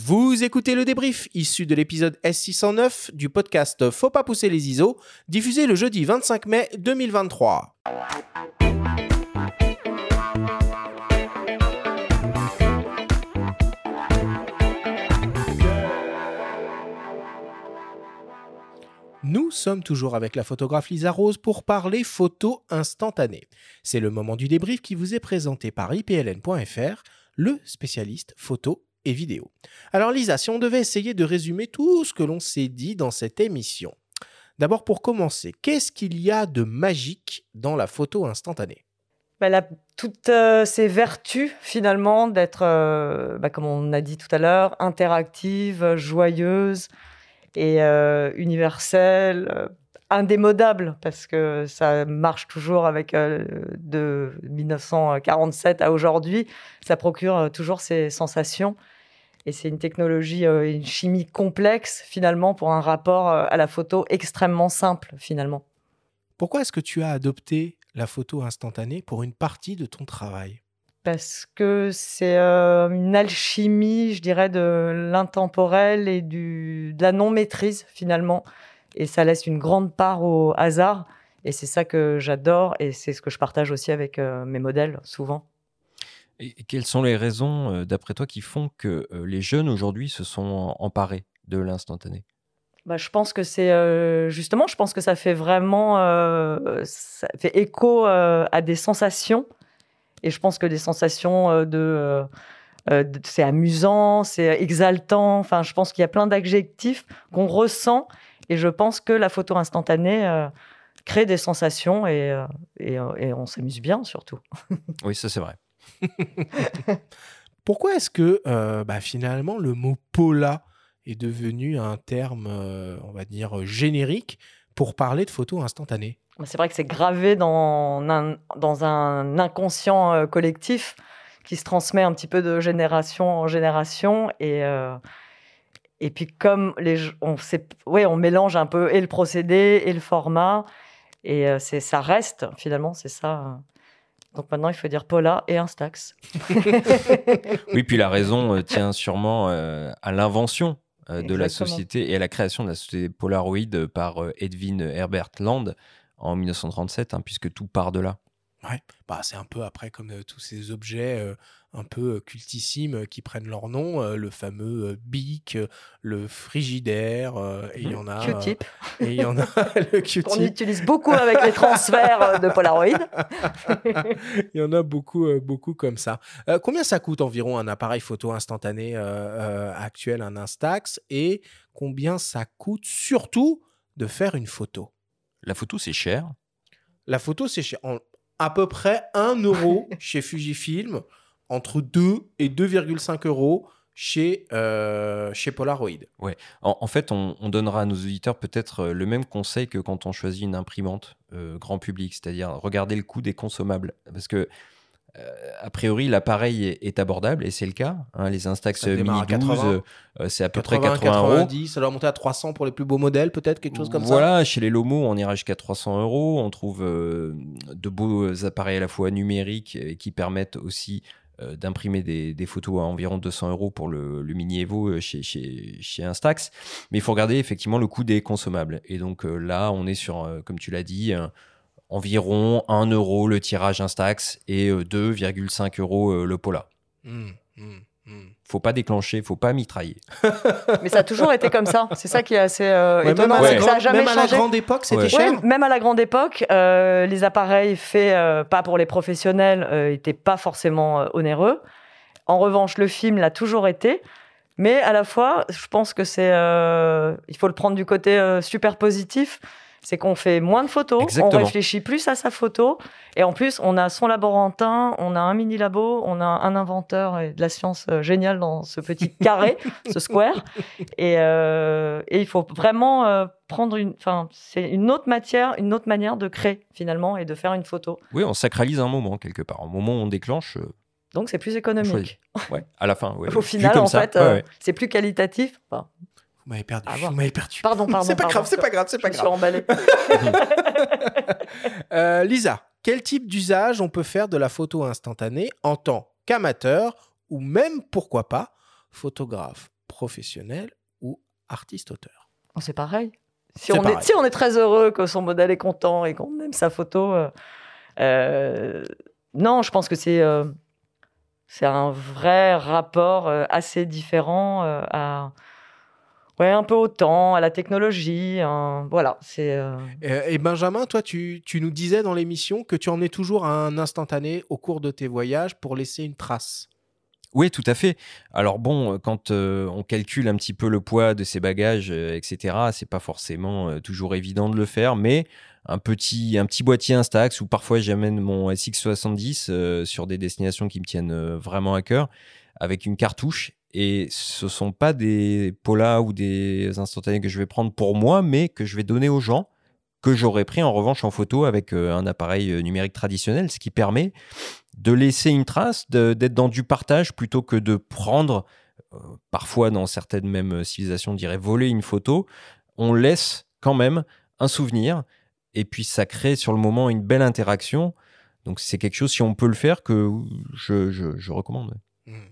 Vous écoutez le débrief issu de l'épisode S609 du podcast Faut pas pousser les ISO, diffusé le jeudi 25 mai 2023. Nous sommes toujours avec la photographe Lisa Rose pour parler photo instantanée. C'est le moment du débrief qui vous est présenté par ipln.fr, le spécialiste photo vidéo. Alors Lisa, si on devait essayer de résumer tout ce que l'on s'est dit dans cette émission, d'abord pour commencer, qu'est-ce qu'il y a de magique dans la photo instantanée? Bah, toutes euh, ses vertus finalement d'être, euh, bah, comme on a dit tout à l'heure, interactive, joyeuse et euh, universelle, indémodable parce que ça marche toujours avec de 1947 à aujourd'hui. Ça procure toujours ces sensations et c'est une technologie, une chimie complexe finalement pour un rapport à la photo extrêmement simple finalement. Pourquoi est-ce que tu as adopté la photo instantanée pour une partie de ton travail? Parce que c'est une alchimie, je dirais, de l'intemporel et du, de la non-maîtrise finalement. Et ça laisse une grande part au hasard. Et c'est ça que j'adore et c'est ce que je partage aussi avec mes modèles souvent. Et quelles sont les raisons, d'après toi, qui font que les jeunes aujourd'hui se sont emparés de l'instantané? Bah, je pense que c'est justement, je pense que ça fait vraiment, ça fait écho à des sensations, et je pense que des sensations de, c'est amusant, c'est exaltant. Enfin, je pense qu'il y a plein d'adjectifs qu'on ressent, et je pense que la photo instantanée crée des sensations et, et, et on s'amuse bien surtout. oui, ça c'est vrai. Pourquoi est-ce que bah, finalement le mot pola est devenu un terme, euh, on va dire, générique pour parler de photos instantanées? C'est vrai que c'est gravé dans un, dans un inconscient euh, collectif qui se transmet un petit peu de génération en génération. Et, euh, et puis comme les, on, ouais, on mélange un peu et le procédé et le format, et ça reste finalement, c'est ça. Donc maintenant, il faut dire Paula et Instax. oui, puis la raison tient sûrement à l'invention euh, de la société et à la création de la société Polaroid par euh, Edwin Herbert Land en 1937, hein, puisque tout part de là. Ouais, bah, c'est un peu après comme euh, tous ces objets un peu cultissimes qui prennent leur nom, le fameux bic, le frigidaire, et il y en a. Q-tip. et il y en a le Q-tip. On utilise beaucoup avec les transferts de Polaroid. il y en a beaucoup, beaucoup comme ça. combien ça coûte environ un appareil photo instantané actuel, un Instax, et combien ça coûte surtout de faire une photo? La photo, c'est cher. La photo, c'est cher. À peu près 1 euro chez Fujifilm entre 2 et 2,5 euros chez, euh, chez Polaroid. Ouais. En, fait, on, donnera à nos auditeurs peut-être euh, le même conseil que quand on choisit une imprimante euh, grand public, c'est-à-dire regarder le coût des consommables. Parce que euh, a priori, l'appareil est, abordable et c'est le cas. Hein, les Instax Mini 12, euh, c'est à peu près 80 90, euros. Ça doit monter à 300 pour les plus beaux modèles, peut-être quelque chose comme ça. Voilà, chez les Lomo, on ira jusqu'à 300 euros. On trouve euh, de beaux appareils à la fois numériques qui permettent aussi d'imprimer des, photos à environ 200 euros pour le, Mini Evo chez, chez, chez, Instax. Mais il faut regarder effectivement le coût des consommables. Et donc là, on est sur, comme tu l'as dit, environ 1 euro le tirage Instax et 2,5 euh, euros euh, le Pola. Mmh, mmh, mmh. Faut pas déclencher, faut pas mitrailler. Mais ça a toujours été comme ça. C'est ça qui est assez euh, étonnant. Même, ça a jamais même à la grande époque, c'était cher. même à la grande époque, les appareils faits pas pour les professionnels n'étaient pas forcément onéreux. En revanche, le film l'a toujours été. Mais à la fois, je pense que c'est, il faut le prendre du côté super positif c'est qu'on fait moins de photos, on réfléchit plus à sa photo, et en plus, on a son laborantin, on a un mini labo, on a un inventeur et de la science euh, géniale dans ce petit carré, ce square, euh, et, il faut vraiment euh, prendre une, enfin, c'est une autre matière, une autre manière de créer finalement et de faire une photo. Oui, on sacralise un moment quelque part, un moment où on déclenche. Donc c'est plus économique. Ouais, à la fin. Au final, en fait, c'est plus qualitatif. Vous m'avez perdu. vous m'avez perdu. Pardon, pardon. C'est pas grave, c'est pas grave, c'est pas grave. Je suis emballé. euh, Lisa, quel type d'usage on peut faire de la photo instantanée en tant qu'amateur ou même, pourquoi pas, photographe professionnel ou artiste-auteur oh, C'est pareil. Si on, est, si on est très heureux que son modèle est content et qu'on aime sa photo, euh, euh, non, je pense que c'est euh, c'est un vrai rapport assez différent à ouais un peu au temps, à la technologie. hein. voilà, c'est euh, Euh, Et Benjamin, toi, tu, tu nous disais dans l'émission que tu emmenais toujours un instantané au cours de tes voyages pour laisser une trace. Oui, tout à fait. Alors bon, euh, quand euh, on calcule un petit peu le poids de ses bagages, euh, etc., c'est pas forcément euh, toujours évident de le faire, mais un petit, un petit boîtier Instax ou parfois j'amène mon SX70 euh, sur des destinations qui me tiennent euh, vraiment à cœur avec une cartouche. Et ce sont pas des polas ou des instantanés que je vais prendre pour moi, mais que je vais donner aux gens que j'aurais pris en revanche en photo avec euh, un appareil euh, numérique traditionnel, ce qui permet de laisser une trace, d'être dans du partage plutôt que de prendre, euh, parfois dans certaines mêmes civilisations, on dirait voler une photo. On laisse quand même un souvenir et puis ça crée sur le moment une belle interaction. Donc c'est quelque chose, si on peut le faire, que je, je- recommande. Hmm.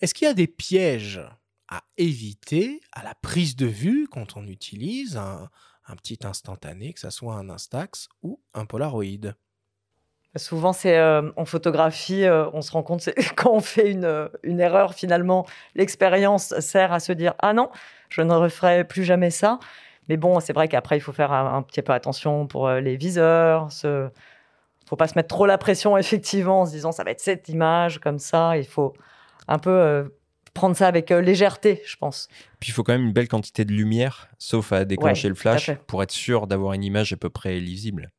Est-ce qu'il y a des pièges à éviter à la prise de vue quand on utilise un, petit instantané, que ce soit un Instax ou un Polaroid? Souvent, c'est euh, en photographie, euh, on se rend compte quand on fait une, euh, une erreur, finalement, l'expérience sert à se dire ah non, je ne referai plus jamais ça. Mais bon, c'est vrai qu'après, il faut faire un, un petit peu attention pour les viseurs. Ce... faut pas se mettre trop la pression, effectivement, en se disant ça va être cette image comme ça. Il faut un peu euh, prendre ça avec euh, légèreté, je pense. Puis il faut quand même une belle quantité de lumière, sauf à déclencher Ouais, le à flash, pour être sûr d'avoir une image à peu près lisible.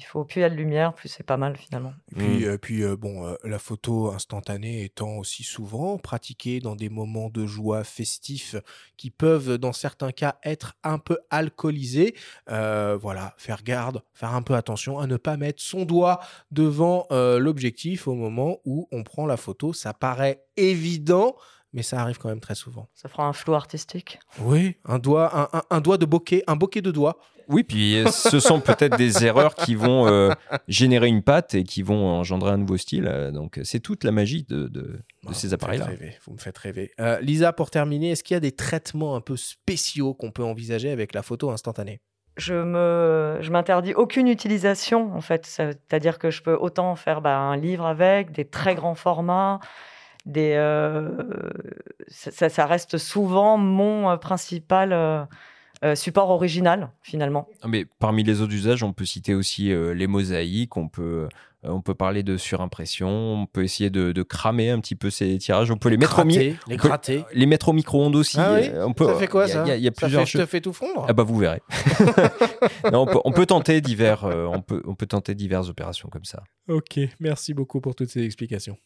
Il faut plus il y a de lumière, plus c'est pas mal finalement. Et puis, Mm. euh, puis euh, bon, euh, la photo instantanée étant aussi souvent pratiquée dans des moments de joie festifs qui peuvent, dans certains cas, être un peu alcoolisés. euh, voilà, faire garde, faire un peu attention à ne pas mettre son doigt devant euh, l'objectif au moment où on prend la photo. Ça paraît évident, mais ça arrive quand même très souvent. Ça fera un flou artistique. Oui, un doigt, un, un- un doigt de bokeh, un bokeh de doigts. Oui, puis euh, ce sont peut-être des erreurs qui vont euh, générer une patte et qui vont engendrer un nouveau style. euh, Donc c'est toute la magie de, de- de Ah, ces vous me appareils-là. faites rêver, Vous me faites rêver. Euh, Lisa, pour terminer, est-ce qu'il y a des traitements un peu spéciaux qu'on peut envisager avec la photo instantanée? Je me je m'interdis aucune utilisation en fait c'est-à-dire que je peux autant faire bah, un livre avec des très grands formats des euh, ça, ça- ça reste souvent mon euh, principal euh, support original finalement Ah, Mais parmi les autres usages, on peut citer aussi euh, les mosaïques, on peut, euh, on peut parler de surimpression, on peut essayer de, de cramer un petit peu ces tirages, on peut les mettre au, mi- Gratter, les on peut- gratter. les mettre au micro-ondes aussi. Ah oui on peut, ça fait quoi il y a- ça Il y a, y a Ça plusieurs fait, choses. te fait tout fondre Ah bah vous verrez. Non, on, peut, on peut tenter divers, euh, on peut, on peut tenter diverses opérations comme ça. Ok, merci beaucoup pour toutes ces explications.